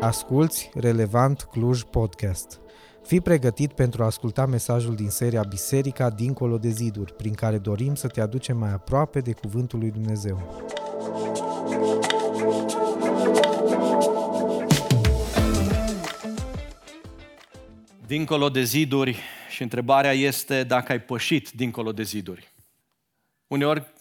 Asculți Relevant Cluj Podcast. Fii pregătit pentru a asculta mesajul din seria Biserica dincolo de ziduri, prin care dorim să te aducem mai aproape de Cuvântul lui Dumnezeu. Dincolo de ziduri și întrebarea este dacă ai pășit dincolo de ziduri. Uneori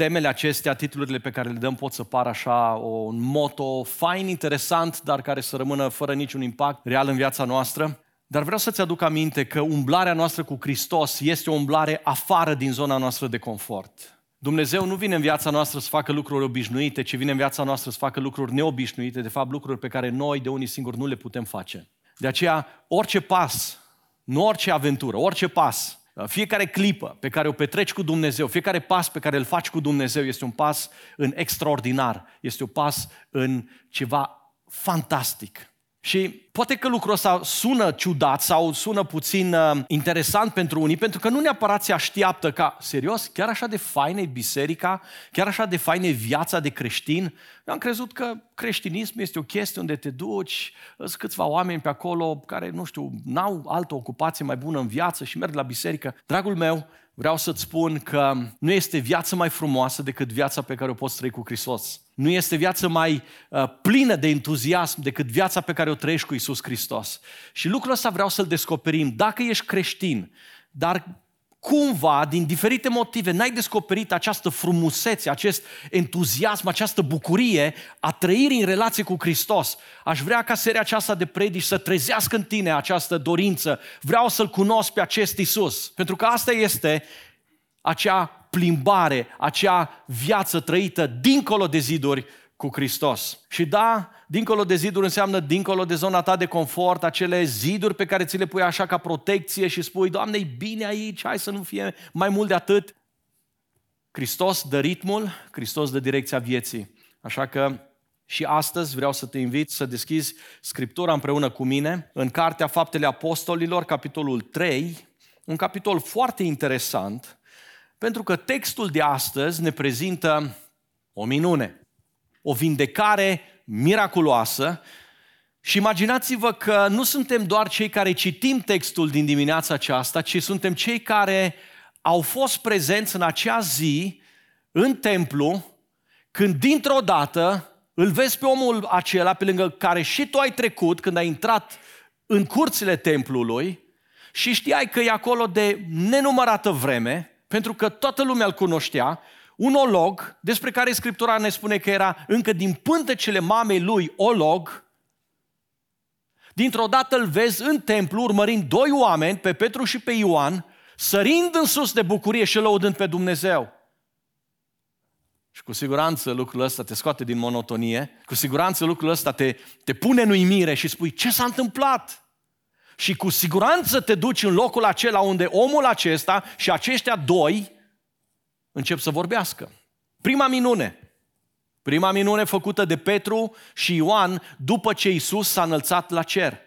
temele acestea, titlurile pe care le dăm pot să pară așa un moto fain, interesant, dar care să rămână fără niciun impact real în viața noastră. Dar vreau să-ți aduc aminte că umblarea noastră cu Hristos este o umblare afară din zona noastră de confort. Dumnezeu nu vine în viața noastră să facă lucruri obișnuite, ci vine în viața noastră să facă lucruri neobișnuite, de fapt lucruri pe care noi de unii singuri nu le putem face. De aceea, orice pas, nu orice aventură, orice pas, fiecare clipă pe care o petreci cu Dumnezeu, fiecare pas pe care îl faci cu Dumnezeu este un pas în extraordinar, este un pas în ceva fantastic. Și poate că lucrul ăsta sună ciudat sau sună puțin uh, interesant pentru unii, pentru că nu neapărat se așteaptă ca, serios, chiar așa de faină e biserica, chiar așa de faină e viața de creștin. Eu am crezut că creștinism este o chestie unde te duci, sunt câțiva oameni pe acolo care, nu știu, n-au altă ocupație mai bună în viață și merg la biserică. Dragul meu, vreau să-ți spun că nu este viață mai frumoasă decât viața pe care o poți trăi cu Hristos. Nu este viață mai uh, plină de entuziasm decât viața pe care o trăiești cu Isus Hristos. Și lucrul ăsta vreau să-l descoperim. Dacă ești creștin, dar cumva, din diferite motive, n-ai descoperit această frumusețe, acest entuziasm, această bucurie a trăirii în relație cu Hristos. Aș vrea ca seria aceasta de predici să trezească în tine această dorință. Vreau să-L cunosc pe acest Isus. Pentru că asta este acea plimbare, acea viață trăită dincolo de ziduri cu Hristos. Și da, dincolo de ziduri înseamnă dincolo de zona ta de confort, acele ziduri pe care ți le pui așa ca protecție și spui, Doamne, e bine aici, hai să nu fie mai mult de atât. Hristos dă ritmul, Hristos dă direcția vieții. Așa că și astăzi vreau să te invit să deschizi Scriptura împreună cu mine în Cartea Faptele Apostolilor, capitolul 3, un capitol foarte interesant, pentru că textul de astăzi ne prezintă o minune, o vindecare miraculoasă. Și imaginați-vă că nu suntem doar cei care citim textul din dimineața aceasta, ci suntem cei care au fost prezenți în acea zi în templu, când dintr-o dată îl vezi pe omul acela pe lângă care și tu ai trecut când ai intrat în curțile templului și știai că e acolo de nenumărată vreme, pentru că toată lumea îl cunoștea, un olog, despre care Scriptura ne spune că era încă din pântecele mamei lui olog, dintr-o dată îl vezi în templu urmărind doi oameni, pe Petru și pe Ioan, sărind în sus de bucurie și lăudând pe Dumnezeu. Și cu siguranță lucrul ăsta te scoate din monotonie, cu siguranță lucrul ăsta te, te pune în uimire și spui, ce s-a întâmplat? Și cu siguranță te duci în locul acela unde omul acesta și aceștia doi încep să vorbească. Prima minune. Prima minune făcută de Petru și Ioan după ce Isus s-a înălțat la cer.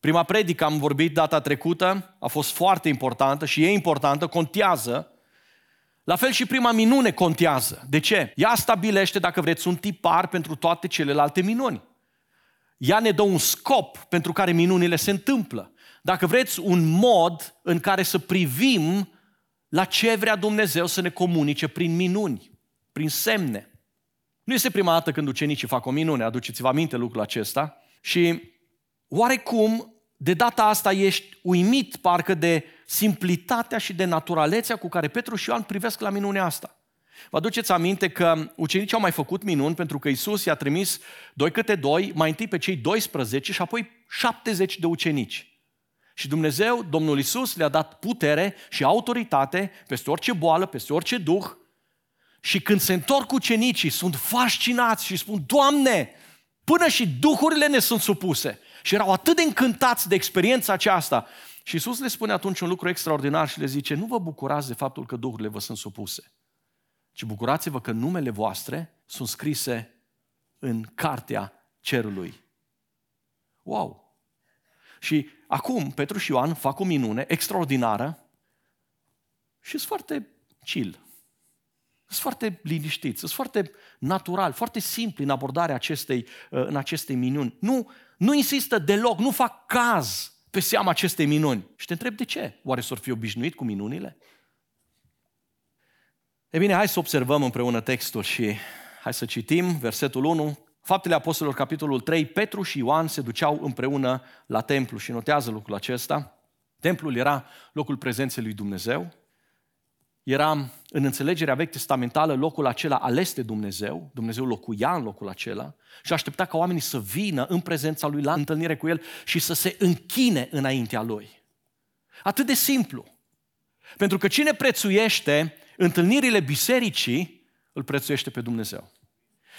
Prima predică am vorbit data trecută, a fost foarte importantă și e importantă, contează. La fel și prima minune contează. De ce? Ea stabilește, dacă vreți, un tipar pentru toate celelalte minuni. Ea ne dă un scop pentru care minunile se întâmplă. Dacă vreți, un mod în care să privim la ce vrea Dumnezeu să ne comunice prin minuni, prin semne. Nu este prima dată când ucenicii fac o minune, aduceți-vă aminte lucrul acesta. Și oarecum, de data asta ești uimit parcă de simplitatea și de naturalețea cu care Petru și Ioan privesc la minunea asta. Vă aduceți aminte că ucenicii au mai făcut minuni pentru că Isus i-a trimis doi câte doi, mai întâi pe cei 12 și apoi 70 de ucenici. Și Dumnezeu, Domnul Isus, le-a dat putere și autoritate peste orice boală, peste orice duh. Și când se întorc ucenicii, sunt fascinați și spun, Doamne, până și duhurile ne sunt supuse. Și erau atât de încântați de experiența aceasta. Și Isus le spune atunci un lucru extraordinar și le zice, nu vă bucurați de faptul că duhurile vă sunt supuse ci bucurați-vă că numele voastre sunt scrise în cartea cerului. Wow! Și acum Petru și Ioan fac o minune extraordinară și sunt foarte chill. Sunt foarte liniștiți, sunt foarte natural, foarte simpli în abordarea acestei, uh, în acestei minuni. Nu, nu insistă deloc, nu fac caz pe seama acestei minuni. Și te întreb de ce? Oare s-or fi obișnuit cu minunile? E bine, hai să observăm împreună textul și hai să citim versetul 1. Faptele Apostolilor, capitolul 3, Petru și Ioan se duceau împreună la templu și notează lucrul acesta. Templul era locul prezenței lui Dumnezeu, era în înțelegerea vechi testamentală locul acela ales de Dumnezeu, Dumnezeu locuia în locul acela și aștepta ca oamenii să vină în prezența Lui la întâlnire cu El și să se închine înaintea Lui. Atât de simplu. Pentru că cine prețuiește întâlnirile bisericii, îl prețuiește pe Dumnezeu.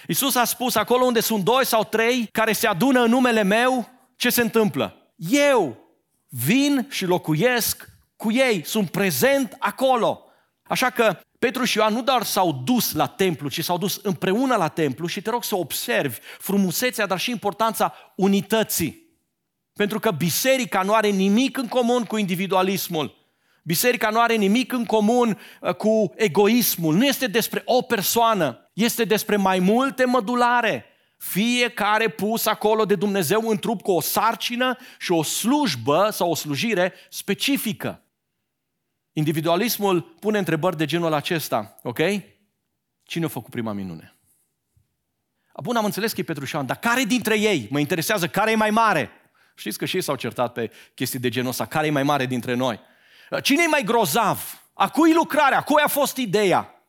Iisus a spus, acolo unde sunt doi sau trei care se adună în numele meu, ce se întâmplă? Eu vin și locuiesc cu ei, sunt prezent acolo. Așa că Petru și Ioan nu doar s-au dus la templu, ci s-au dus împreună la templu și te rog să observi frumusețea, dar și importanța unității. Pentru că biserica nu are nimic în comun cu individualismul. Biserica nu are nimic în comun uh, cu egoismul. Nu este despre o persoană, este despre mai multe mădulare. Fiecare pus acolo de Dumnezeu în trup cu o sarcină și o slujbă sau o slujire specifică. Individualismul pune întrebări de genul acesta, ok? Cine a făcut prima minune? Bun, am înțeles că e Petru și Ioan, dar care dintre ei? Mă interesează care e mai mare? Știți că și ei s-au certat pe chestii de genul ăsta. Care e mai mare dintre noi? Cine e mai grozav? A cui lucrarea? A cui a fost ideea?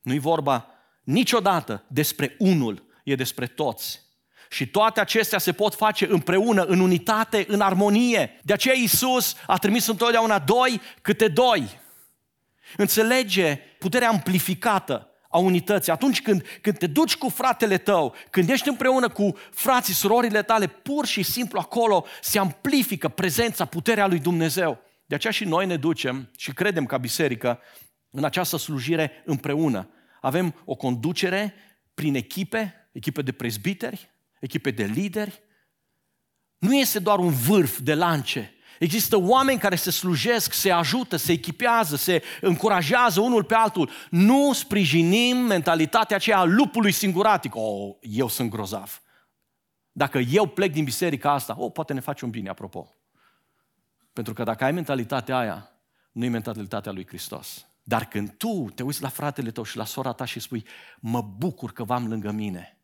Nu-i vorba niciodată despre unul, e despre toți. Și toate acestea se pot face împreună, în unitate, în armonie. De aceea Iisus a trimis întotdeauna doi câte doi. Înțelege puterea amplificată a unității. Atunci când, când te duci cu fratele tău, când ești împreună cu frații, surorile tale, pur și simplu acolo se amplifică prezența, puterea lui Dumnezeu. De aceea și noi ne ducem și credem ca biserică în această slujire împreună. Avem o conducere prin echipe, echipe de prezbiteri, echipe de lideri. Nu este doar un vârf de lance. Există oameni care se slujesc, se ajută, se echipează, se încurajează unul pe altul. Nu sprijinim mentalitatea aceea a lupului singuratic. Oh, eu sunt grozav. Dacă eu plec din biserica asta, oh, poate ne face un bine, apropo. Pentru că dacă ai mentalitatea aia, nu e mentalitatea lui Hristos. Dar când tu te uiți la fratele tău și la sora ta și spui, mă bucur că v-am lângă mine,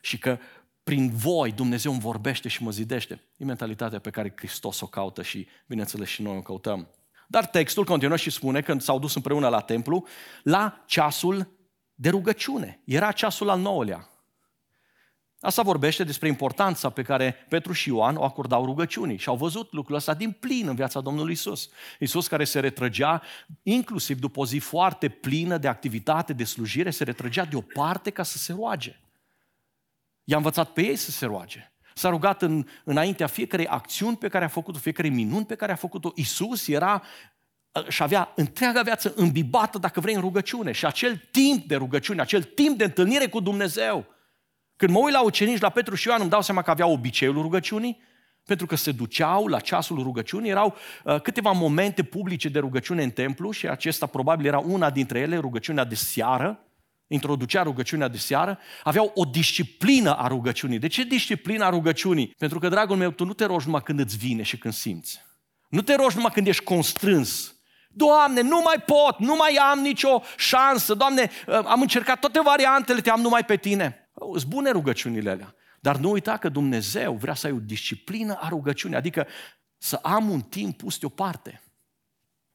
și că prin voi Dumnezeu îmi vorbește și mă zidește. E mentalitatea pe care Hristos o caută și, bineînțeles, și noi o căutăm. Dar textul continuă și spune că s-au dus împreună la templu la ceasul de rugăciune. Era ceasul al nouălea. Asta vorbește despre importanța pe care Petru și Ioan o acordau rugăciunii și au văzut lucrul ăsta din plin în viața Domnului Isus. Isus care se retrăgea, inclusiv după o zi foarte plină de activitate, de slujire, se retrăgea deoparte ca să se roage. I-a învățat pe ei să se roage. S-a rugat în, înaintea fiecarei acțiuni pe care a făcut-o, fiecare minuni pe care a făcut-o. Isus era și avea întreaga viață îmbibată, dacă vrei, în rugăciune. Și acel timp de rugăciune, acel timp de întâlnire cu Dumnezeu. Când mă uit la ucenici, la Petru și Ioan, îmi dau seama că aveau obiceiul rugăciunii, pentru că se duceau la ceasul rugăciunii, erau uh, câteva momente publice de rugăciune în templu și acesta probabil era una dintre ele, rugăciunea de seară, introducea rugăciunea de seară, aveau o disciplină a rugăciunii. De ce disciplina rugăciunii? Pentru că, dragul meu, tu nu te rogi numai când îți vine și când simți. Nu te rogi numai când ești constrâns. Doamne, nu mai pot, nu mai am nicio șansă. Doamne, uh, am încercat toate variantele, te am numai pe tine. Sunt bune rugăciunile alea. Dar nu uita că Dumnezeu vrea să ai o disciplină a rugăciunii, adică să am un timp pus deoparte.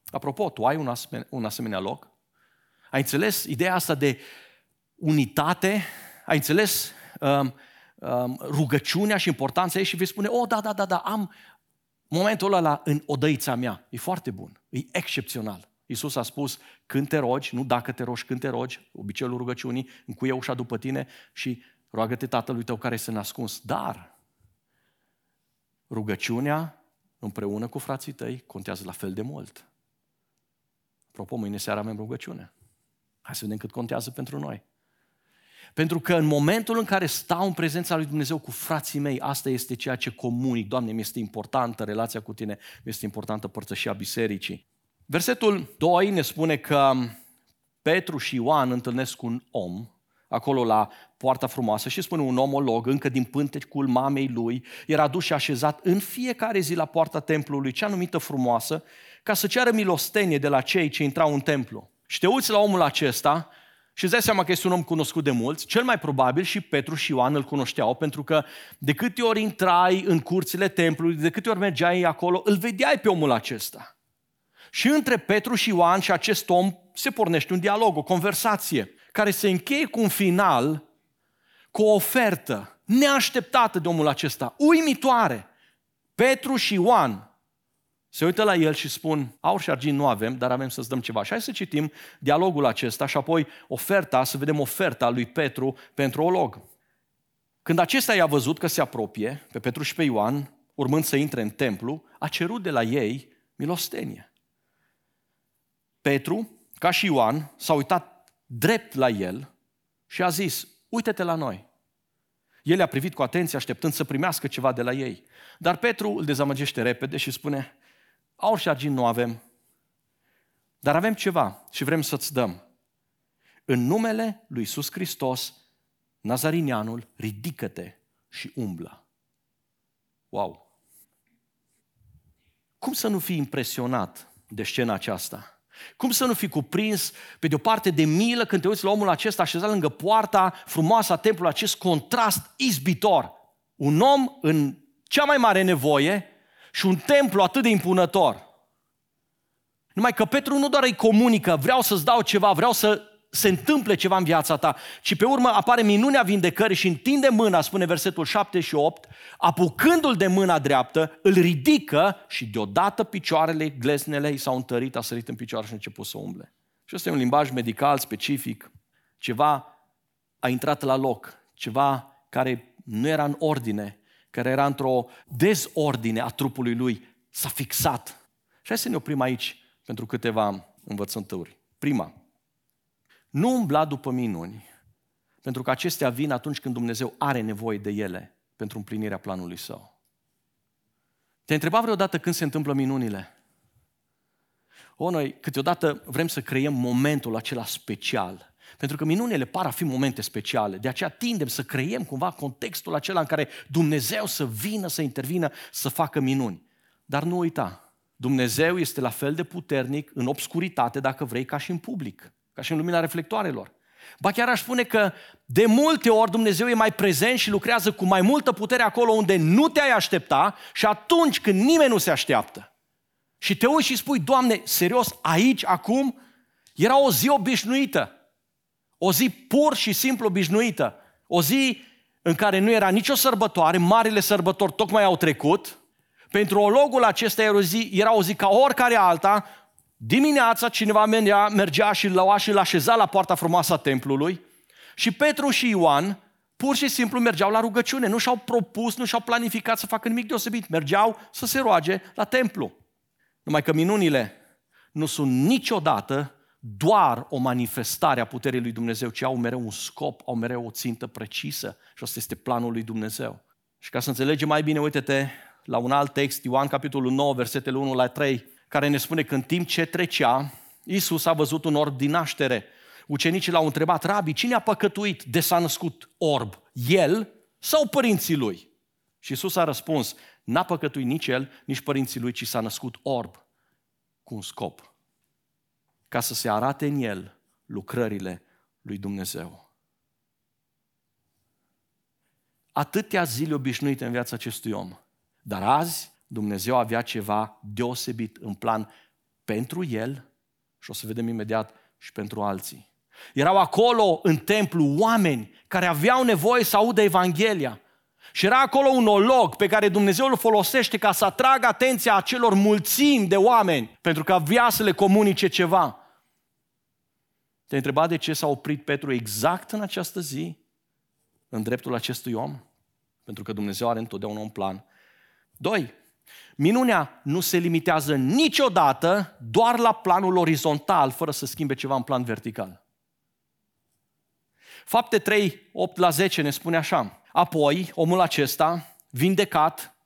Apropo, tu ai un asemenea, un asemenea loc? Ai înțeles ideea asta de unitate? Ai înțeles um, um, rugăciunea și importanța ei și vei spune, oh, da, da, da, da, am momentul ăla în odăița mea. E foarte bun, e excepțional. Iisus a spus, când te rogi, nu dacă te rogi, când te rogi, obiceiul rugăciunii, încuie ușa după tine și roagă-te tatălui tău care este nascuns. Dar rugăciunea împreună cu frații tăi contează la fel de mult. Apropo, mâine seara avem rugăciune. Hai să vedem cât contează pentru noi. Pentru că în momentul în care stau în prezența lui Dumnezeu cu frații mei, asta este ceea ce comunic. Doamne, mi este importantă relația cu tine, mi este importantă părtășia bisericii. Versetul 2 ne spune că Petru și Ioan întâlnesc un om acolo la poarta frumoasă și spune un omolog, încă din pântecul mamei lui, era dus și așezat în fiecare zi la poarta templului, cea numită frumoasă, ca să ceară milostenie de la cei ce intrau în templu. Și te uiți la omul acesta și îți dai seama că este un om cunoscut de mulți, cel mai probabil și Petru și Ioan îl cunoșteau, pentru că de câte ori intrai în curțile templului, de câte ori mergeai acolo, îl vedeai pe omul acesta. Și între Petru și Ioan și acest om se pornește un dialog, o conversație, care se încheie cu un final, cu o ofertă neașteptată de omul acesta, uimitoare. Petru și Ioan se uită la el și spun, aur și argint nu avem, dar avem să-ți dăm ceva. Și hai să citim dialogul acesta și apoi oferta, să vedem oferta lui Petru pentru olog. Când acesta i-a văzut că se apropie, pe Petru și pe Ioan, urmând să intre în templu, a cerut de la ei milostenie. Petru, ca și Ioan, s-a uitat drept la el și a zis, uite-te la noi. El a privit cu atenție, așteptând să primească ceva de la ei. Dar Petru îl dezamăgește repede și spune, Aur și argint nu avem, dar avem ceva și vrem să-ți dăm. În numele lui Iisus Hristos, Nazarinianul, ridică-te și umblă. Wow! Cum să nu fii impresionat de scena aceasta? Cum să nu fii cuprins pe de o parte de milă când te uiți la omul acesta așezat lângă poarta frumoasă a templului, acest contrast izbitor. Un om în cea mai mare nevoie și un templu atât de impunător. Numai că Petru nu doar îi comunică, vreau să-ți dau ceva, vreau să se întâmple ceva în viața ta, ci pe urmă apare minunea vindecării și întinde mâna, spune versetul 7 și 8, apucându-l de mâna dreaptă, îl ridică și deodată picioarele, gleznele i s-au întărit, a sărit în picioare și a început să umble. Și ăsta e un limbaj medical specific, ceva a intrat la loc, ceva care nu era în ordine, care era într-o dezordine a trupului lui, s-a fixat. Și hai să ne oprim aici pentru câteva învățături. Prima, nu umbla după minuni, pentru că acestea vin atunci când Dumnezeu are nevoie de ele pentru împlinirea planului său. Te-ai întrebat vreodată când se întâmplă minunile? O, noi câteodată vrem să creăm momentul acela special. Pentru că minunile par a fi momente speciale. De aceea tindem să creiem cumva contextul acela în care Dumnezeu să vină, să intervină, să facă minuni. Dar nu uita, Dumnezeu este la fel de puternic în obscuritate, dacă vrei, ca și în public, ca și în lumina reflectoarelor. Ba chiar aș spune că de multe ori Dumnezeu e mai prezent și lucrează cu mai multă putere acolo unde nu te-ai aștepta și atunci când nimeni nu se așteaptă. Și te uiți și spui, Doamne, serios, aici, acum, era o zi obișnuită. O zi pur și simplu obișnuită. O zi în care nu era nicio sărbătoare, marile sărbători tocmai au trecut. Pentru ologul acesta era o zi, era o zi ca oricare alta. Dimineața cineva mergea, mergea și lăua și l-așeza la poarta frumoasă a templului. Și Petru și Ioan pur și simplu mergeau la rugăciune. Nu și-au propus, nu și-au planificat să facă nimic deosebit. Mergeau să se roage la templu. Numai că minunile nu sunt niciodată doar o manifestare a puterii lui Dumnezeu, ci au mereu un scop, au mereu o țintă precisă și asta este planul lui Dumnezeu. Și ca să înțelegem mai bine, uite-te la un alt text, Ioan capitolul 9, versetele 1 la 3, care ne spune că în timp ce trecea, Iisus a văzut un orb din naștere. Ucenicii l-au întrebat, Rabi, cine a păcătuit de s-a născut orb? El sau părinții lui? Și Iisus a răspuns, n-a păcătuit nici el, nici părinții lui, ci s-a născut orb cu un scop ca să se arate în el lucrările lui Dumnezeu. Atâtea zile obișnuite în viața acestui om, dar azi Dumnezeu avea ceva deosebit în plan pentru el și o să vedem imediat și pentru alții. Erau acolo în templu oameni care aveau nevoie să audă Evanghelia. Și era acolo un olog pe care Dumnezeu îl folosește ca să atragă atenția acelor mulțimi de oameni, pentru că avea să le comunice ceva. Te-ai întrebat de ce s-a oprit Petru exact în această zi, în dreptul acestui om? Pentru că Dumnezeu are întotdeauna un plan. Doi, minunea nu se limitează niciodată doar la planul orizontal, fără să schimbe ceva în plan vertical. Fapte 3, 8 la 10 ne spune așa. Apoi, omul acesta, vindecat,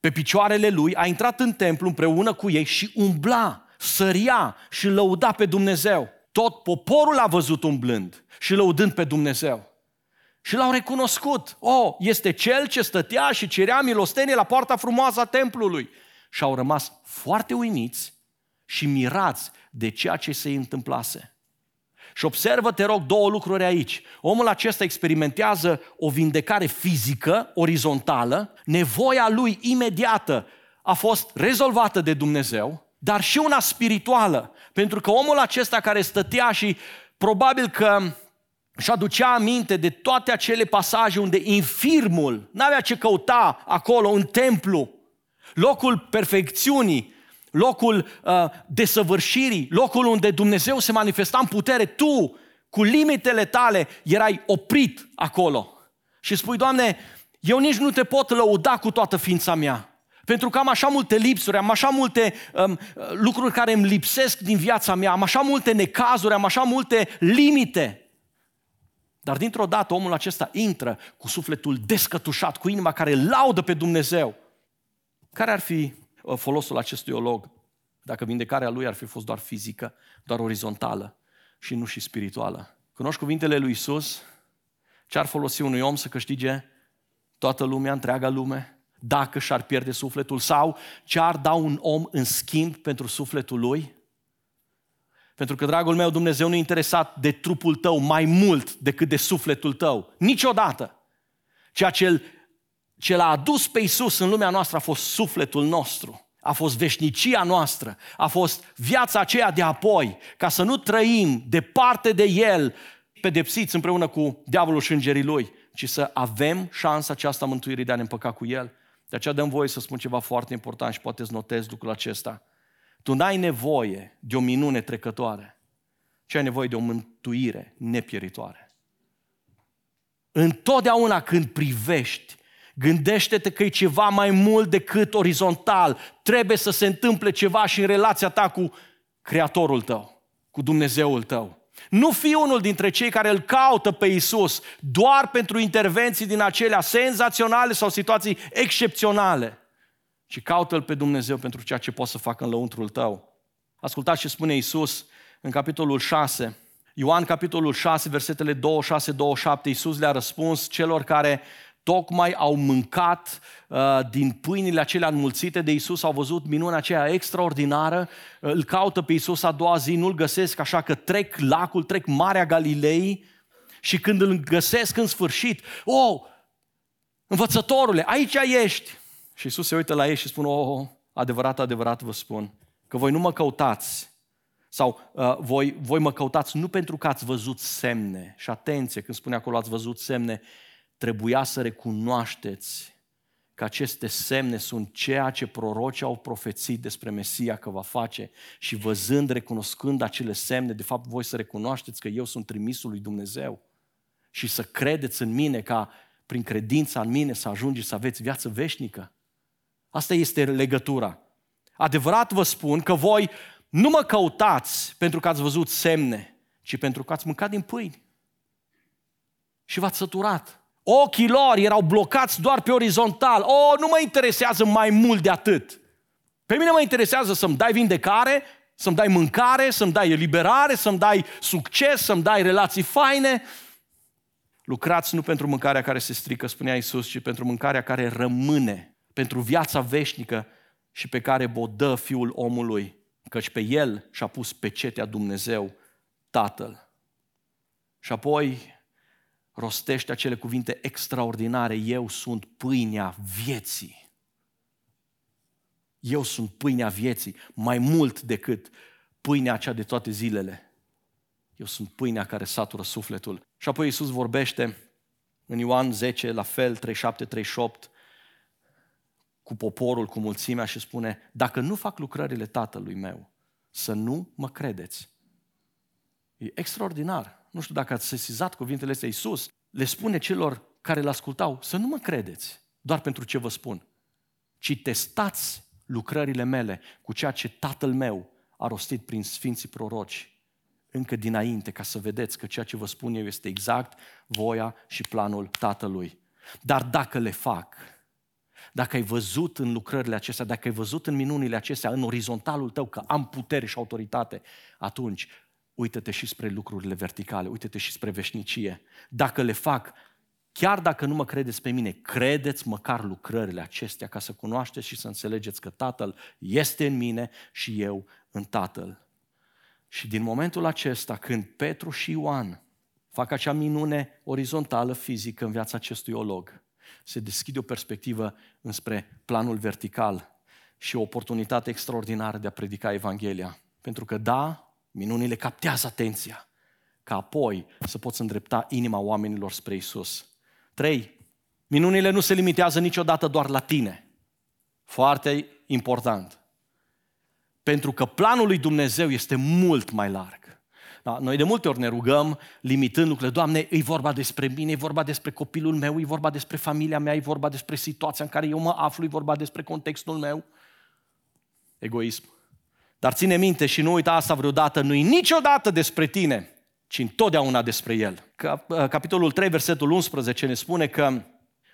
pe picioarele lui, a intrat în templu împreună cu ei și umbla, săria și lăuda pe Dumnezeu. tot poporul a văzut umblând și lăudând pe Dumnezeu. Și l-au recunoscut. Oh, este cel ce stătea și cerea milostenie la poarta frumoasă a templului. Și au rămas foarte uimiți și mirați de ceea ce se întâmplase. Și observă, te rog, două lucruri aici. Omul acesta experimentează o vindecare fizică, orizontală, nevoia lui imediată a fost rezolvată de Dumnezeu, dar și una spirituală. Pentru că omul acesta care stătea și probabil că și aducea aminte de toate acele pasaje unde infirmul n-avea ce căuta acolo în templu, locul perfecțiunii, locul uh, desăvârșirii, locul unde Dumnezeu se manifesta în putere, tu, cu limitele tale, erai oprit acolo. Și spui, Doamne, eu nici nu te pot lăuda cu toată ființa mea. Pentru că am așa multe lipsuri, am așa multe um, lucruri care îmi lipsesc din viața mea, am așa multe necazuri, am așa multe limite. Dar dintr-o dată omul acesta intră cu sufletul descătușat, cu inima care laudă pe Dumnezeu. Care ar fi uh, folosul acestui olog dacă vindecarea lui ar fi fost doar fizică, doar orizontală și nu și spirituală? Cunoști cuvintele lui Isus? Ce ar folosi unui om să câștige toată lumea, întreaga lume, dacă și-ar pierde sufletul? Sau ce ar da un om în schimb pentru sufletul lui? Pentru că, dragul meu, Dumnezeu nu e interesat de trupul tău mai mult decât de sufletul tău. Niciodată. Ceea ce, ce l-a adus pe Isus în lumea noastră a fost sufletul nostru. A fost veșnicia noastră, a fost viața aceea de apoi, ca să nu trăim departe de El, pedepsiți împreună cu diavolul și îngerii lui, ci să avem șansa aceasta mântuirii de a ne împăca cu El. De aceea dăm voie să spun ceva foarte important și poate îți notezi lucrul acesta. Tu n-ai nevoie de o minune trecătoare, ci ai nevoie de o mântuire nepieritoare. Întotdeauna când privești, gândește-te că e ceva mai mult decât orizontal. Trebuie să se întâmple ceva și în relația ta cu Creatorul tău, cu Dumnezeul tău. Nu fi unul dintre cei care îl caută pe Isus doar pentru intervenții din acelea senzaționale sau situații excepționale ci caută-L pe Dumnezeu pentru ceea ce poți să facă în lăuntrul tău. Ascultați ce spune Isus în capitolul 6, Ioan capitolul 6, versetele 26-27, Iisus le-a răspuns celor care tocmai au mâncat uh, din pâinile acelea înmulțite de Isus, au văzut minunea aceea extraordinară, uh, îl caută pe Isus a doua zi, nu-l găsesc, așa că trec lacul, trec Marea Galilei și când îl găsesc în sfârșit, oh, învățătorule, aici ești, și Isus se uită la ei și spune, oh, adevărat, adevărat vă spun, că voi nu mă căutați sau uh, voi, voi mă căutați nu pentru că ați văzut semne. Și atenție, când spune acolo ați văzut semne, trebuia să recunoașteți că aceste semne sunt ceea ce prorocii au profețit despre Mesia că va face și văzând, recunoscând acele semne, de fapt voi să recunoașteți că eu sunt trimisul lui Dumnezeu și să credeți în mine ca prin credința în mine să ajungeți să aveți viață veșnică. Asta este legătura. Adevărat vă spun că voi nu mă căutați pentru că ați văzut semne, ci pentru că ați mâncat din pâini. Și v-ați săturat. Ochii lor erau blocați doar pe orizontal. O, oh, nu mă interesează mai mult de atât. Pe mine mă interesează să-mi dai vindecare, să-mi dai mâncare, să-mi dai eliberare, să-mi dai succes, să-mi dai relații faine. Lucrați nu pentru mâncarea care se strică, spunea Isus, ci pentru mâncarea care rămâne pentru viața veșnică și pe care o dă Fiul omului, căci pe El și-a pus pecetea Dumnezeu, Tatăl. Și apoi rostește acele cuvinte extraordinare, eu sunt pâinea vieții. Eu sunt pâinea vieții, mai mult decât pâinea acea de toate zilele. Eu sunt pâinea care satură sufletul. Și apoi Iisus vorbește în Ioan 10, la fel, 37, 38, cu poporul, cu mulțimea și spune, dacă nu fac lucrările tatălui meu, să nu mă credeți. E extraordinar. Nu știu dacă ați sesizat cuvintele astea. Iisus le spune celor care îl ascultau să nu mă credeți doar pentru ce vă spun, ci testați lucrările mele cu ceea ce tatăl meu a rostit prin sfinții proroci încă dinainte, ca să vedeți că ceea ce vă spun eu este exact voia și planul tatălui. Dar dacă le fac, dacă ai văzut în lucrările acestea, dacă ai văzut în minunile acestea, în orizontalul tău, că am putere și autoritate, atunci uită-te și spre lucrurile verticale, uită-te și spre veșnicie. Dacă le fac, chiar dacă nu mă credeți pe mine, credeți măcar lucrările acestea ca să cunoașteți și să înțelegeți că Tatăl este în mine și eu în Tatăl. Și din momentul acesta, când Petru și Ioan fac acea minune orizontală fizică în viața acestui olog, se deschide o perspectivă înspre planul vertical și o oportunitate extraordinară de a predica Evanghelia. Pentru că, da, minunile captează atenția, ca apoi să poți îndrepta inima oamenilor spre Isus. Trei, minunile nu se limitează niciodată doar la tine. Foarte important. Pentru că planul lui Dumnezeu este mult mai larg. Da, noi de multe ori ne rugăm limitând lucrurile. Doamne, e vorba despre mine, e vorba despre copilul meu, e vorba despre familia mea, e vorba despre situația în care eu mă aflu, e vorba despre contextul meu. Egoism. Dar ține minte și nu uita asta vreodată, nu-i niciodată despre tine, ci întotdeauna despre El. Uh, capitolul 3, versetul 11 ne spune că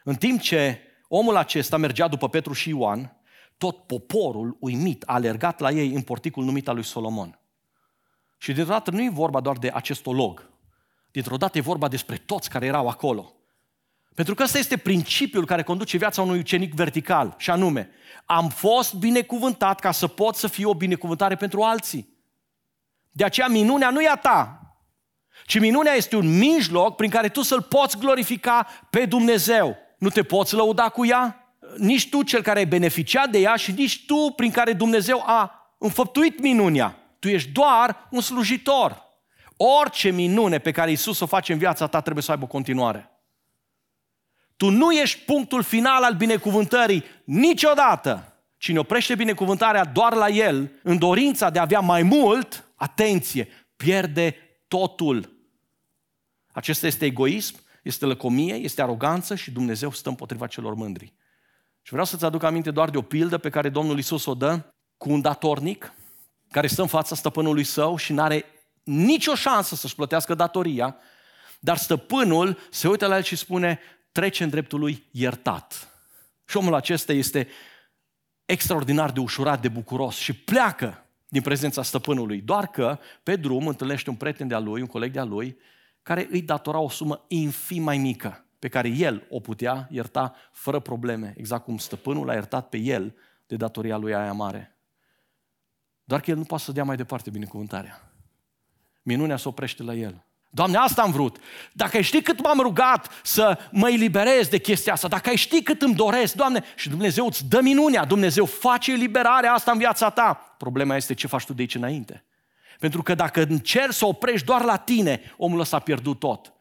în timp ce omul acesta mergea după Petru și Ioan, tot poporul uimit a alergat la ei în porticul numit al lui Solomon. Și dintr-o dată nu e vorba doar de acest olog. Dintr-o dată e vorba despre toți care erau acolo. Pentru că ăsta este principiul care conduce viața unui ucenic vertical, și anume, am fost binecuvântat ca să pot să fiu o binecuvântare pentru alții. De aceea minunea nu e a ta, ci minunea este un mijloc prin care tu să-L poți glorifica pe Dumnezeu. Nu te poți lăuda cu ea, nici tu cel care ai beneficiat de ea și nici tu prin care Dumnezeu a înfăptuit minunia. Tu ești doar un slujitor. Orice minune pe care Isus o face în viața ta trebuie să aibă o continuare. Tu nu ești punctul final al binecuvântării niciodată. Cine oprește binecuvântarea doar la El, în dorința de a avea mai mult, atenție, pierde totul. Acesta este egoism, este lăcomie, este aroganță și Dumnezeu stă împotriva celor mândri. Și vreau să-ți aduc aminte doar de o pildă pe care Domnul Isus o dă cu un datornic care stă în fața stăpânului său și nu are nicio șansă să-și plătească datoria, dar stăpânul se uită la el și spune, trece în dreptul lui iertat. Și omul acesta este extraordinar de ușurat, de bucuros și pleacă din prezența stăpânului. Doar că pe drum întâlnește un prieten de-a lui, un coleg de-a lui, care îi datora o sumă infim mai mică, pe care el o putea ierta fără probleme, exact cum stăpânul a iertat pe el de datoria lui aia mare. Doar că el nu poate să dea mai departe binecuvântarea. Minunea se oprește la el. Doamne, asta am vrut. Dacă ai ști cât m-am rugat să mă eliberez de chestia asta, dacă ai ști cât îmi doresc, Doamne, și Dumnezeu îți dă minunea, Dumnezeu face eliberarea asta în viața ta. Problema este ce faci tu de aici înainte. Pentru că dacă încerci să oprești doar la tine, omul ăsta a pierdut tot.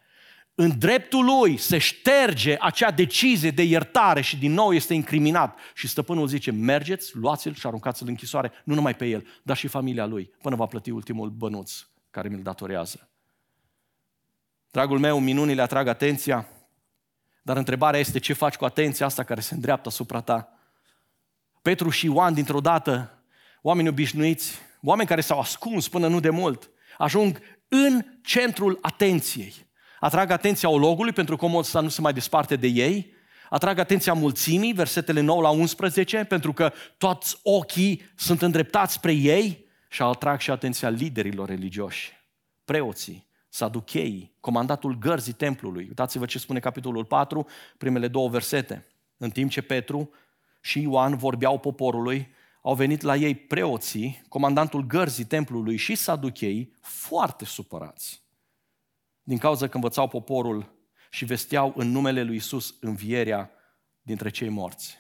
În dreptul lui se șterge acea decizie de iertare și din nou este incriminat. Și stăpânul zice, mergeți, luați-l și aruncați-l în închisoare, nu numai pe el, dar și familia lui, până va plăti ultimul bănuț care mi-l datorează. Dragul meu, minunile atrag atenția, dar întrebarea este ce faci cu atenția asta care se îndreaptă asupra ta. Petru și Ioan, dintr-o dată, oameni obișnuiți, oameni care s-au ascuns până nu de mult, ajung în centrul atenției. Atrag atenția ologului pentru că omul ăsta nu se mai desparte de ei, atrag atenția mulțimii, versetele 9 la 11, pentru că toți ochii sunt îndreptați spre ei și atrag și atenția liderilor religioși, preoții, saducheii, comandatul gărzii templului. Uitați-vă ce spune capitolul 4, primele două versete. În timp ce Petru și Ioan vorbeau poporului, au venit la ei preoții, comandantul gărzii templului și saducheii, foarte supărați. Din cauza că învățau poporul și vesteau în numele lui Isus învierea dintre cei morți.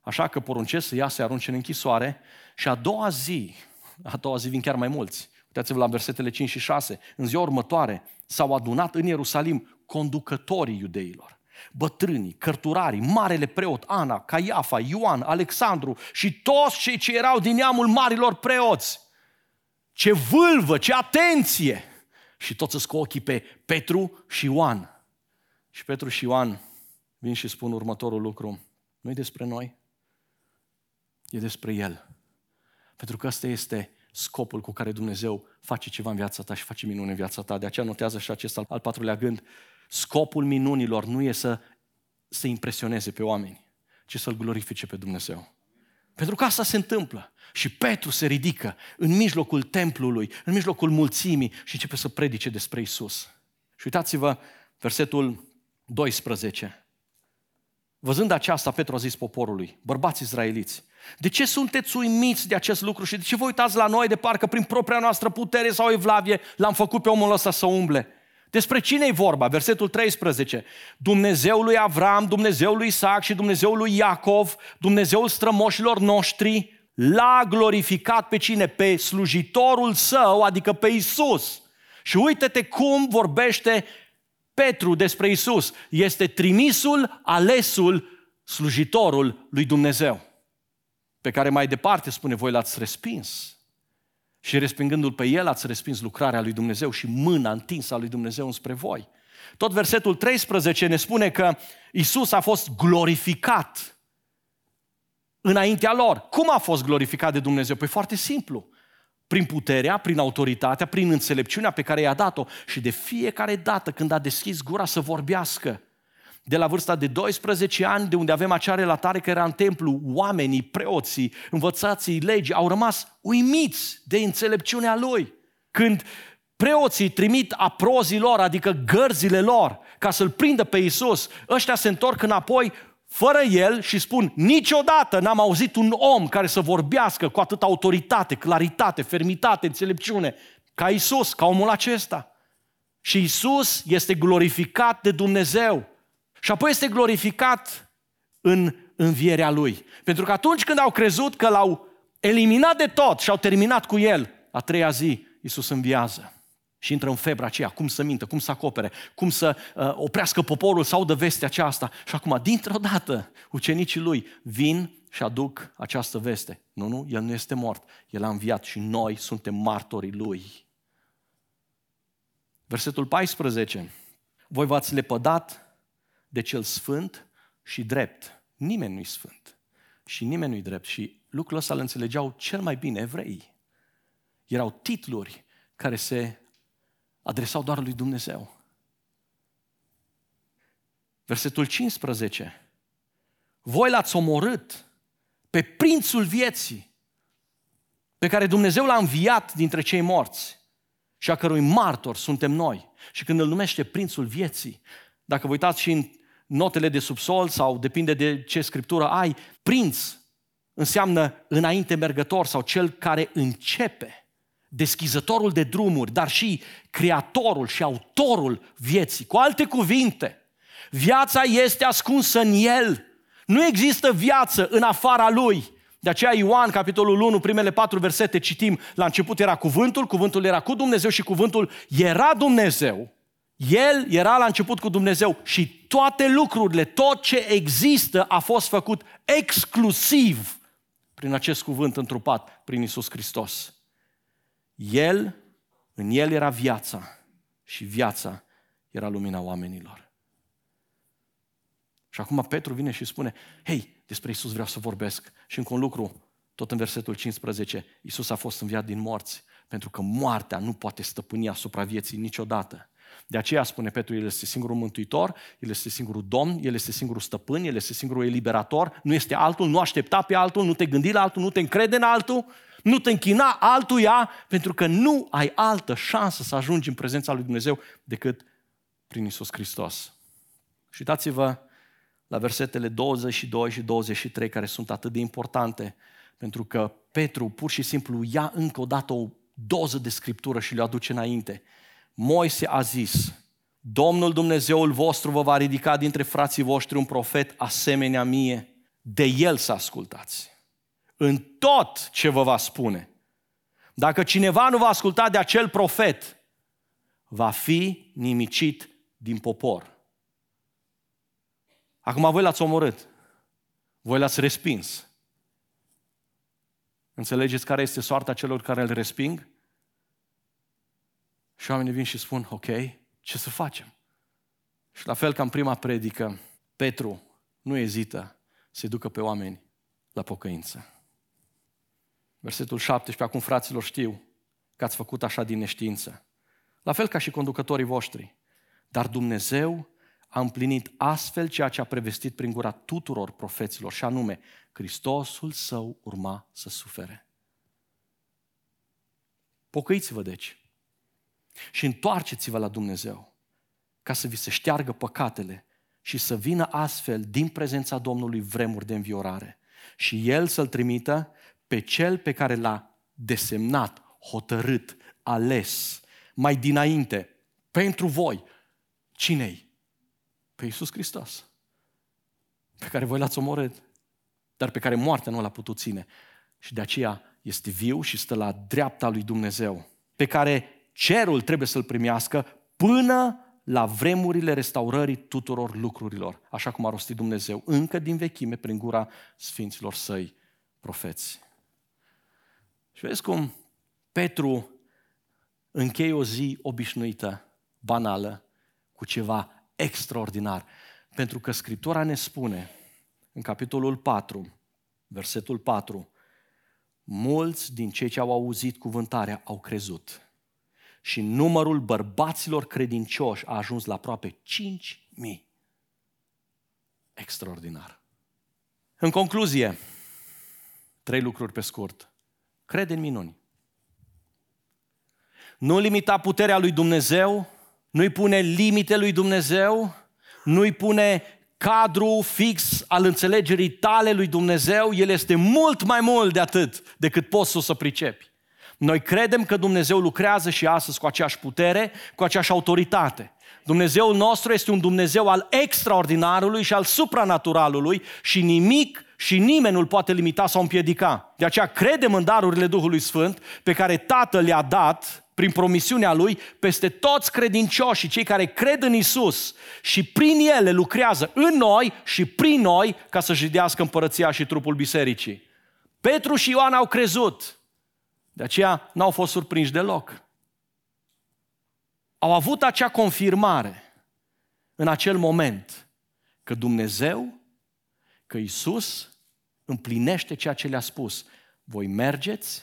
Așa că poruncesc să ia să arunce în închisoare și a doua zi, a doua zi vin chiar mai mulți, Uitați-vă la versetele 5 și 6. În ziua următoare s-au adunat în Ierusalim conducătorii iudeilor, bătrânii, cărturarii, marele preot Ana, Caiafa, Ioan, Alexandru și toți cei ce erau din neamul marilor preoți. Ce vâlvă, ce atenție! Și toți îți cu ochii pe Petru și Ioan. Și Petru și Ioan vin și spun următorul lucru. Nu e despre noi, e despre El. Pentru că ăsta este scopul cu care Dumnezeu face ceva în viața ta și face minuni în viața ta. De aceea notează și acest al, al patrulea gând. Scopul minunilor nu e să, să impresioneze pe oameni, ci să-L glorifice pe Dumnezeu. Pentru că asta se întâmplă. Și Petru se ridică în mijlocul templului, în mijlocul mulțimii și începe să predice despre Isus. Și uitați-vă versetul 12. Văzând aceasta, Petru a zis poporului, bărbați izraeliți, de ce sunteți uimiți de acest lucru și de ce vă uitați la noi de parcă prin propria noastră putere sau evlavie l-am făcut pe omul ăsta să umble? Despre cine e vorba? Versetul 13. Dumnezeul lui Avram, Dumnezeul lui Isaac și Dumnezeul lui Iacov, Dumnezeul strămoșilor noștri, l-a glorificat pe cine? Pe slujitorul său, adică pe Isus. Și uite-te cum vorbește Petru despre Isus. Este trimisul, alesul, slujitorul lui Dumnezeu. Pe care mai departe spune, voi l-ați respins. Și respingându-l pe el, ați respins lucrarea lui Dumnezeu și mâna întinsă a lui Dumnezeu înspre voi. Tot versetul 13 ne spune că Isus a fost glorificat înaintea lor. Cum a fost glorificat de Dumnezeu? Păi foarte simplu. Prin puterea, prin autoritatea, prin înțelepciunea pe care i-a dat-o. Și de fiecare dată când a deschis gura să vorbească, de la vârsta de 12 ani, de unde avem acea relatare că era în templu, oamenii, preoții, învățații legii, au rămas uimiți de înțelepciunea lui. Când preoții trimit aprozii lor, adică gărzile lor, ca să-l prindă pe Isus, ăștia se întorc înapoi fără el și spun, niciodată n-am auzit un om care să vorbească cu atâta autoritate, claritate, fermitate, înțelepciune, ca Isus, ca omul acesta. Și Isus este glorificat de Dumnezeu. Și apoi este glorificat în învierea Lui. Pentru că atunci când au crezut că l-au eliminat de tot și au terminat cu El, a treia zi, Isus înviază și intră în febra aceea, cum să mintă, cum să acopere, cum să uh, oprească poporul să audă vestea aceasta. Și acum, dintr-o dată, ucenicii lui vin și aduc această veste. Nu, nu, el nu este mort, el a înviat și noi suntem martorii lui. Versetul 14. Voi v-ați lepădat de cel sfânt și drept. Nimeni nu-i sfânt și nimeni nu-i drept. Și lucrul ăsta îl înțelegeau cel mai bine evrei. Erau titluri care se adresau doar lui Dumnezeu. Versetul 15. Voi l-ați omorât pe prințul vieții, pe care Dumnezeu l-a înviat dintre cei morți și a cărui martor suntem noi. Și când îl numește prințul vieții, dacă vă uitați și în notele de subsol sau depinde de ce scriptură ai, prinț înseamnă înainte mergător sau cel care începe deschizătorul de drumuri, dar și creatorul și autorul vieții. Cu alte cuvinte, viața este ascunsă în El. Nu există viață în afara Lui. De aceea Ioan, capitolul 1, primele patru versete, citim, la început era cuvântul, cuvântul era cu Dumnezeu și cuvântul era Dumnezeu. El era la început cu Dumnezeu și toate lucrurile, tot ce există a fost făcut exclusiv prin acest cuvânt întrupat, prin Isus Hristos. El, în El era viața și viața era lumina oamenilor. Și acum Petru vine și spune, hei, despre Isus vreau să vorbesc. Și încă un lucru, tot în versetul 15, Isus a fost înviat din morți, pentru că moartea nu poate stăpâni asupra vieții niciodată. De aceea spune Petru, El este singurul mântuitor, El este singurul domn, El este singurul stăpân, El este singurul eliberator, nu este altul, nu aștepta pe altul, nu te gândi la altul, nu te încrede în altul, nu te închina altuia, pentru că nu ai altă șansă să ajungi în prezența lui Dumnezeu decât prin Isus Hristos. Și uitați-vă la versetele 22 și 23 care sunt atât de importante, pentru că Petru pur și simplu ia încă o dată o doză de scriptură și le aduce înainte. Moise a zis, Domnul Dumnezeul vostru vă va ridica dintre frații voștri un profet asemenea mie, de el să ascultați în tot ce vă va spune. Dacă cineva nu va asculta de acel profet, va fi nimicit din popor. Acum voi l-ați omorât. Voi l-ați respins. Înțelegeți care este soarta celor care îl resping? Și oamenii vin și spun, ok, ce să facem? Și la fel ca în prima predică, Petru nu ezită să ducă pe oameni la pocăință. Versetul 17, acum fraților știu că ați făcut așa din neștiință. La fel ca și conducătorii voștri. Dar Dumnezeu a împlinit astfel ceea ce a prevestit prin gura tuturor profeților, și anume, Hristosul său urma să sufere. Pocăiți-vă deci și întoarceți-vă la Dumnezeu ca să vi se șteargă păcatele și să vină astfel din prezența Domnului vremuri de înviorare și El să-L trimită pe Cel pe care l-a desemnat, hotărât, ales, mai dinainte, pentru voi. Cine-i? Pe Iisus Hristos. Pe care voi l-ați omorât, dar pe care moartea nu l-a putut ține. Și de aceea este viu și stă la dreapta lui Dumnezeu, pe care cerul trebuie să-l primească până la vremurile restaurării tuturor lucrurilor, așa cum a rostit Dumnezeu, încă din vechime, prin gura sfinților săi profeți. Și vezi cum Petru încheie o zi obișnuită, banală, cu ceva extraordinar. Pentru că Scriptura ne spune, în capitolul 4, versetul 4, mulți din cei ce au auzit cuvântarea au crezut. Și numărul bărbaților credincioși a ajuns la aproape 5.000. Extraordinar. În concluzie, trei lucruri pe scurt. Crede în minuni. Nu limita puterea lui Dumnezeu, nu-i pune limite lui Dumnezeu, nu-i pune cadru fix al înțelegerii tale lui Dumnezeu, El este mult mai mult de atât decât poți să pricepi. Noi credem că Dumnezeu lucrează și astăzi cu aceeași putere, cu aceeași autoritate. Dumnezeul nostru este un Dumnezeu al extraordinarului și al supranaturalului și nimic și nimeni nu-l poate limita sau împiedica. De aceea credem în darurile Duhului Sfânt pe care Tatăl le-a dat prin promisiunea Lui, peste toți credincioșii, cei care cred în Isus și prin ele lucrează în noi și prin noi ca să jidească împărăția și trupul bisericii. Petru și Ioan au crezut, de aceea n-au fost surprinși deloc. Au avut acea confirmare în acel moment că Dumnezeu, că Isus împlinește ceea ce le-a spus. Voi mergeți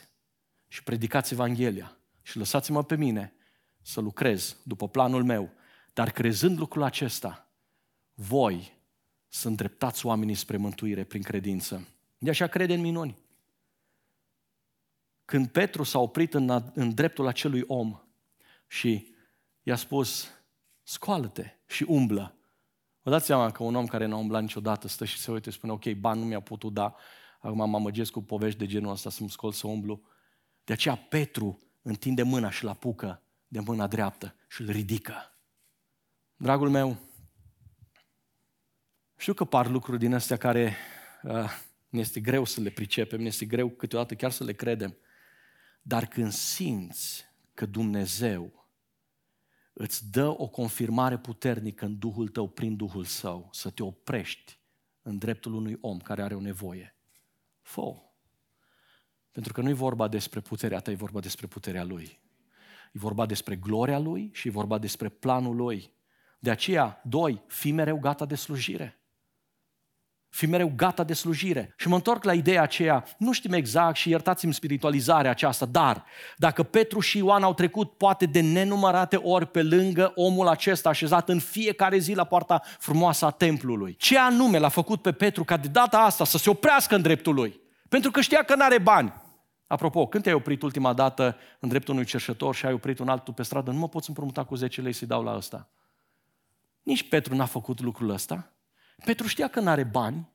și predicați Evanghelia și lăsați-mă pe mine să lucrez după planul meu. Dar crezând lucrul acesta, voi să îndreptați oamenii spre mântuire prin credință. De așa crede în minuni. Când Petru s-a oprit în, în dreptul acelui om și i-a spus, scoală-te și umblă. Vă dați seama că un om care nu a umblat niciodată stă și se uite și spune, ok, bani nu mi-a putut da, acum mă amăgesc cu povești de genul ăsta să mă scol să umblu. De aceea Petru întinde mâna și-l apucă de mâna dreaptă și îl ridică. Dragul meu, știu că par lucruri din astea care uh, ne este greu să le pricepem, ne este greu câteodată chiar să le credem. Dar când simți că Dumnezeu îți dă o confirmare puternică în Duhul tău prin Duhul Său, să te oprești în dreptul unui om care are o nevoie, fă pentru că nu e vorba despre puterea ta, e vorba despre puterea Lui. E vorba despre gloria Lui și e vorba despre planul Lui. De aceea, doi, fi mereu gata de slujire. Fi mereu gata de slujire. Și mă întorc la ideea aceea, nu știm exact și iertați-mi spiritualizarea aceasta, dar dacă Petru și Ioan au trecut poate de nenumărate ori pe lângă omul acesta așezat în fiecare zi la poarta frumoasă a templului, ce anume l-a făcut pe Petru ca de data asta să se oprească în dreptul lui? Pentru că știa că nu are bani. Apropo, când te-ai oprit ultima dată în dreptul unui cerșător și ai oprit un altul pe stradă, nu mă poți împrumuta cu 10 lei să-i dau la ăsta. Nici Petru n-a făcut lucrul ăsta. Petru știa că nu are bani,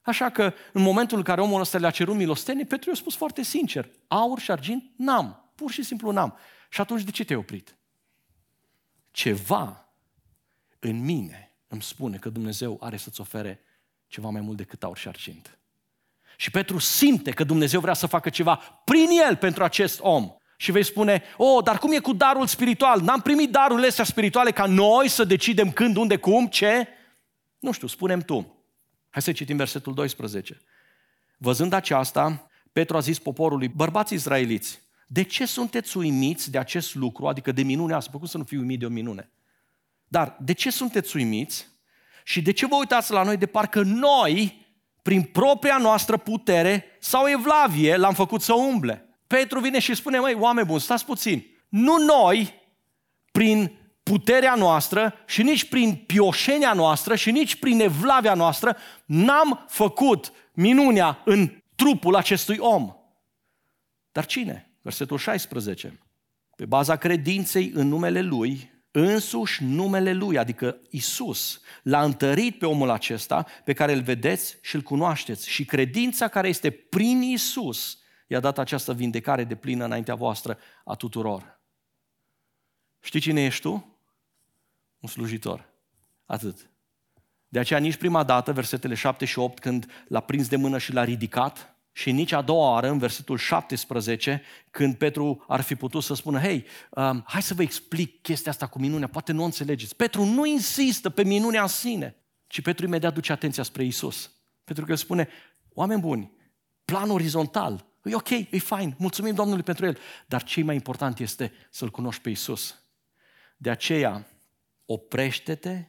așa că în momentul în care omul ăsta le-a cerut milostenie, Petru i-a spus foarte sincer, aur și argint n-am, pur și simplu n-am. Și atunci de ce te-ai oprit? Ceva în mine îmi spune că Dumnezeu are să-ți ofere ceva mai mult decât aur și argint. Și Petru simte că Dumnezeu vrea să facă ceva prin el pentru acest om. Și vei spune, oh, dar cum e cu darul spiritual? N-am primit darurile astea spirituale ca noi să decidem când, unde, cum, ce? Nu știu, spunem tu. Hai să citim versetul 12. Văzând aceasta, Petru a zis poporului, bărbați izraeliți, de ce sunteți uimiți de acest lucru, adică de minunea asta? Cum să nu fiu uimit de o minune? Dar de ce sunteți uimiți și de ce vă uitați la noi de parcă noi prin propria noastră putere sau evlavie l-am făcut să umble. Petru vine și spune, măi, oameni buni, stați puțin. Nu noi, prin puterea noastră și nici prin pioșenia noastră și nici prin evlavia noastră n-am făcut minunea în trupul acestui om. Dar cine? Versetul 16. Pe baza credinței în numele Lui, însuși numele Lui, adică Isus, l-a întărit pe omul acesta pe care îl vedeți și îl cunoașteți. Și credința care este prin Isus i-a dat această vindecare de plină înaintea voastră a tuturor. Știi cine ești tu? Un slujitor. Atât. De aceea nici prima dată, versetele 7 și 8, când l-a prins de mână și l-a ridicat, și nici a doua oară, în versetul 17, când Petru ar fi putut să spună, hei, um, hai să vă explic chestia asta cu minunea, poate nu o înțelegeți. Petru nu insistă pe minunea în sine, ci Petru imediat duce atenția spre Isus. Pentru că el spune, oameni buni, plan orizontal, e ok, e fain, mulțumim Domnului pentru el, dar ce mai important este să-L cunoști pe Isus. De aceea, oprește-te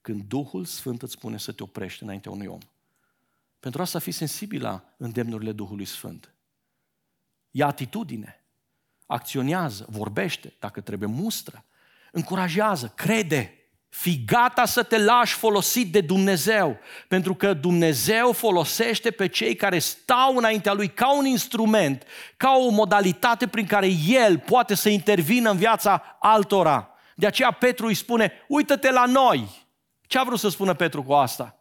când Duhul Sfânt îți spune să te oprești înaintea unui om. Pentru asta fi sensibil la îndemnurile Duhului Sfânt. Ia atitudine, acționează, vorbește, dacă trebuie, mustră, încurajează, crede, Fii gata să te lași folosit de Dumnezeu, pentru că Dumnezeu folosește pe cei care stau înaintea Lui ca un instrument, ca o modalitate prin care El poate să intervină în viața altora. De aceea Petru îi spune, uită-te la noi. Ce a vrut să spună Petru cu asta?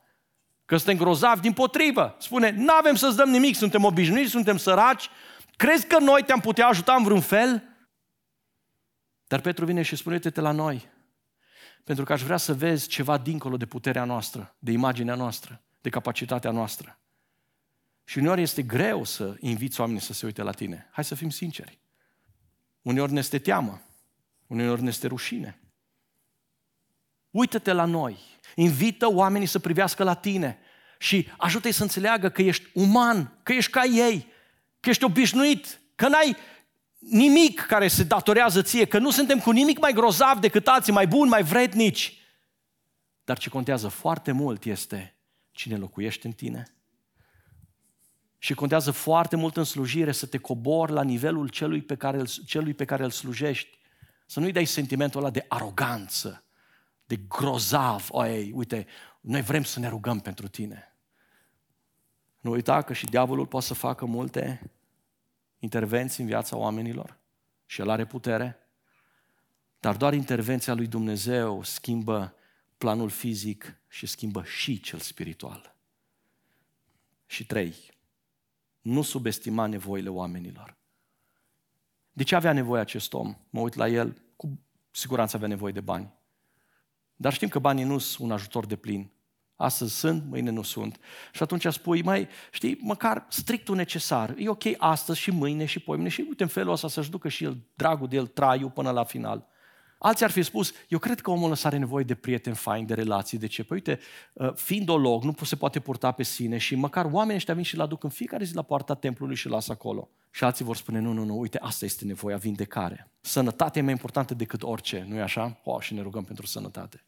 Că suntem grozavi, din potrivă. Spune, nu avem să-ți dăm nimic, suntem obișnuiți, suntem săraci, crezi că noi te-am putea ajuta în vreun fel? Dar Petru vine și spune, uite-te la noi, pentru că aș vrea să vezi ceva dincolo de puterea noastră, de imaginea noastră, de capacitatea noastră. Și uneori este greu să inviți oamenii să se uite la tine. Hai să fim sinceri. Uneori ne este teamă, uneori ne este rușine. Uită-te la noi, invită oamenii să privească la tine și ajută-i să înțeleagă că ești uman, că ești ca ei, că ești obișnuit, că n-ai nimic care se datorează ție, că nu suntem cu nimic mai grozav decât alții, mai buni, mai vrednici. Dar ce contează foarte mult este cine locuiește în tine. Și contează foarte mult în slujire să te cobori la nivelul celui pe care, celui pe care îl slujești. Să nu-i dai sentimentul ăla de aroganță, de grozav. Oi, uite, noi vrem să ne rugăm pentru tine. Nu uita că și diavolul poate să facă multe intervenții în viața oamenilor și el are putere, dar doar intervenția lui Dumnezeu schimbă planul fizic și schimbă și cel spiritual. Și trei, nu subestima nevoile oamenilor. De ce avea nevoie acest om? Mă uit la el, cu siguranță avea nevoie de bani. Dar știm că banii nu sunt un ajutor de plin. Astăzi sunt, mâine nu sunt. Și atunci spui, mai, știi, măcar strictul necesar. E ok astăzi și mâine și poimine și uite în felul ăsta să-și ducă și el dragul de el, traiul până la final. Alții ar fi spus, eu cred că omul ăsta are nevoie de prieteni faini, de relații. De ce? Păi uite, uh, fiind o log, nu se poate purta pe sine și măcar oamenii ăștia vin și l aduc în fiecare zi la poarta templului și lasă acolo. Și alții vor spune, nu, nu, nu, uite, asta este nevoia, vindecare. Sănătatea e mai importantă decât orice, nu-i așa? O, și ne rugăm pentru sănătate.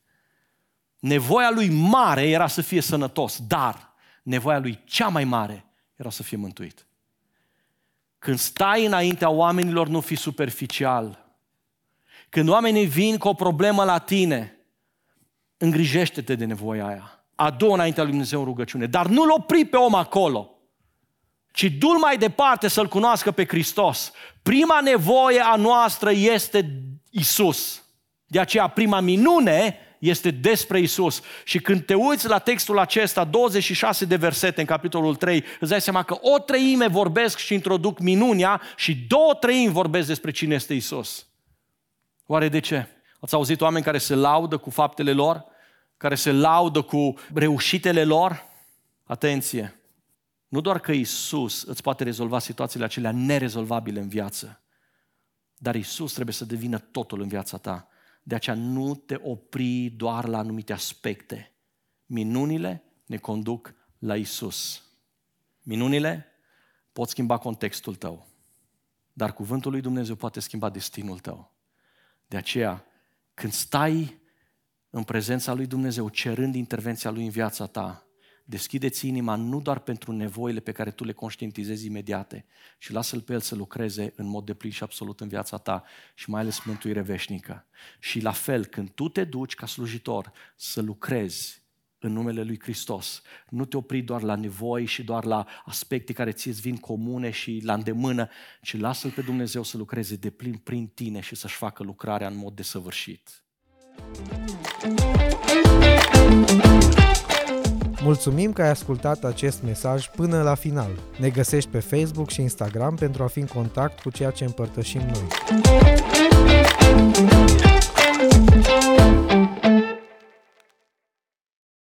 Nevoia lui mare era să fie sănătos, dar nevoia lui cea mai mare era să fie mântuit. Când stai înaintea oamenilor, nu fi superficial. Când oamenii vin cu o problemă la tine, îngrijește-te de nevoia aia. Adu înaintea lui Dumnezeu în rugăciune, dar nu-l opri pe om acolo, ci du mai departe să-L cunoască pe Hristos. Prima nevoie a noastră este Isus. De aceea prima minune este despre Isus. Și când te uiți la textul acesta, 26 de versete în capitolul 3, îți dai seama că o treime vorbesc și introduc minunia și două treimi vorbesc despre cine este Isus. Oare de ce? Ați auzit oameni care se laudă cu faptele lor? Care se laudă cu reușitele lor? Atenție! Nu doar că Isus îți poate rezolva situațiile acelea nerezolvabile în viață, dar Isus trebuie să devină totul în viața ta. De aceea nu te opri doar la anumite aspecte. Minunile ne conduc la Isus. Minunile pot schimba contextul tău, dar cuvântul lui Dumnezeu poate schimba destinul tău. De aceea, când stai în prezența lui Dumnezeu, cerând intervenția lui în viața ta, Deschideți inima nu doar pentru nevoile pe care tu le conștientizezi imediate, ci lasă-L pe El să lucreze în mod deplin și absolut în viața ta și mai ales mântuire veșnică. Și la fel, când tu te duci ca slujitor să lucrezi în numele Lui Hristos, nu te opri doar la nevoi și doar la aspecte care ți vin comune și la îndemână, ci lasă-L pe Dumnezeu să lucreze de plin prin tine și să-și facă lucrarea în mod desăvârșit. Mulțumim că ai ascultat acest mesaj până la final. Ne găsești pe Facebook și Instagram pentru a fi în contact cu ceea ce împărtășim noi.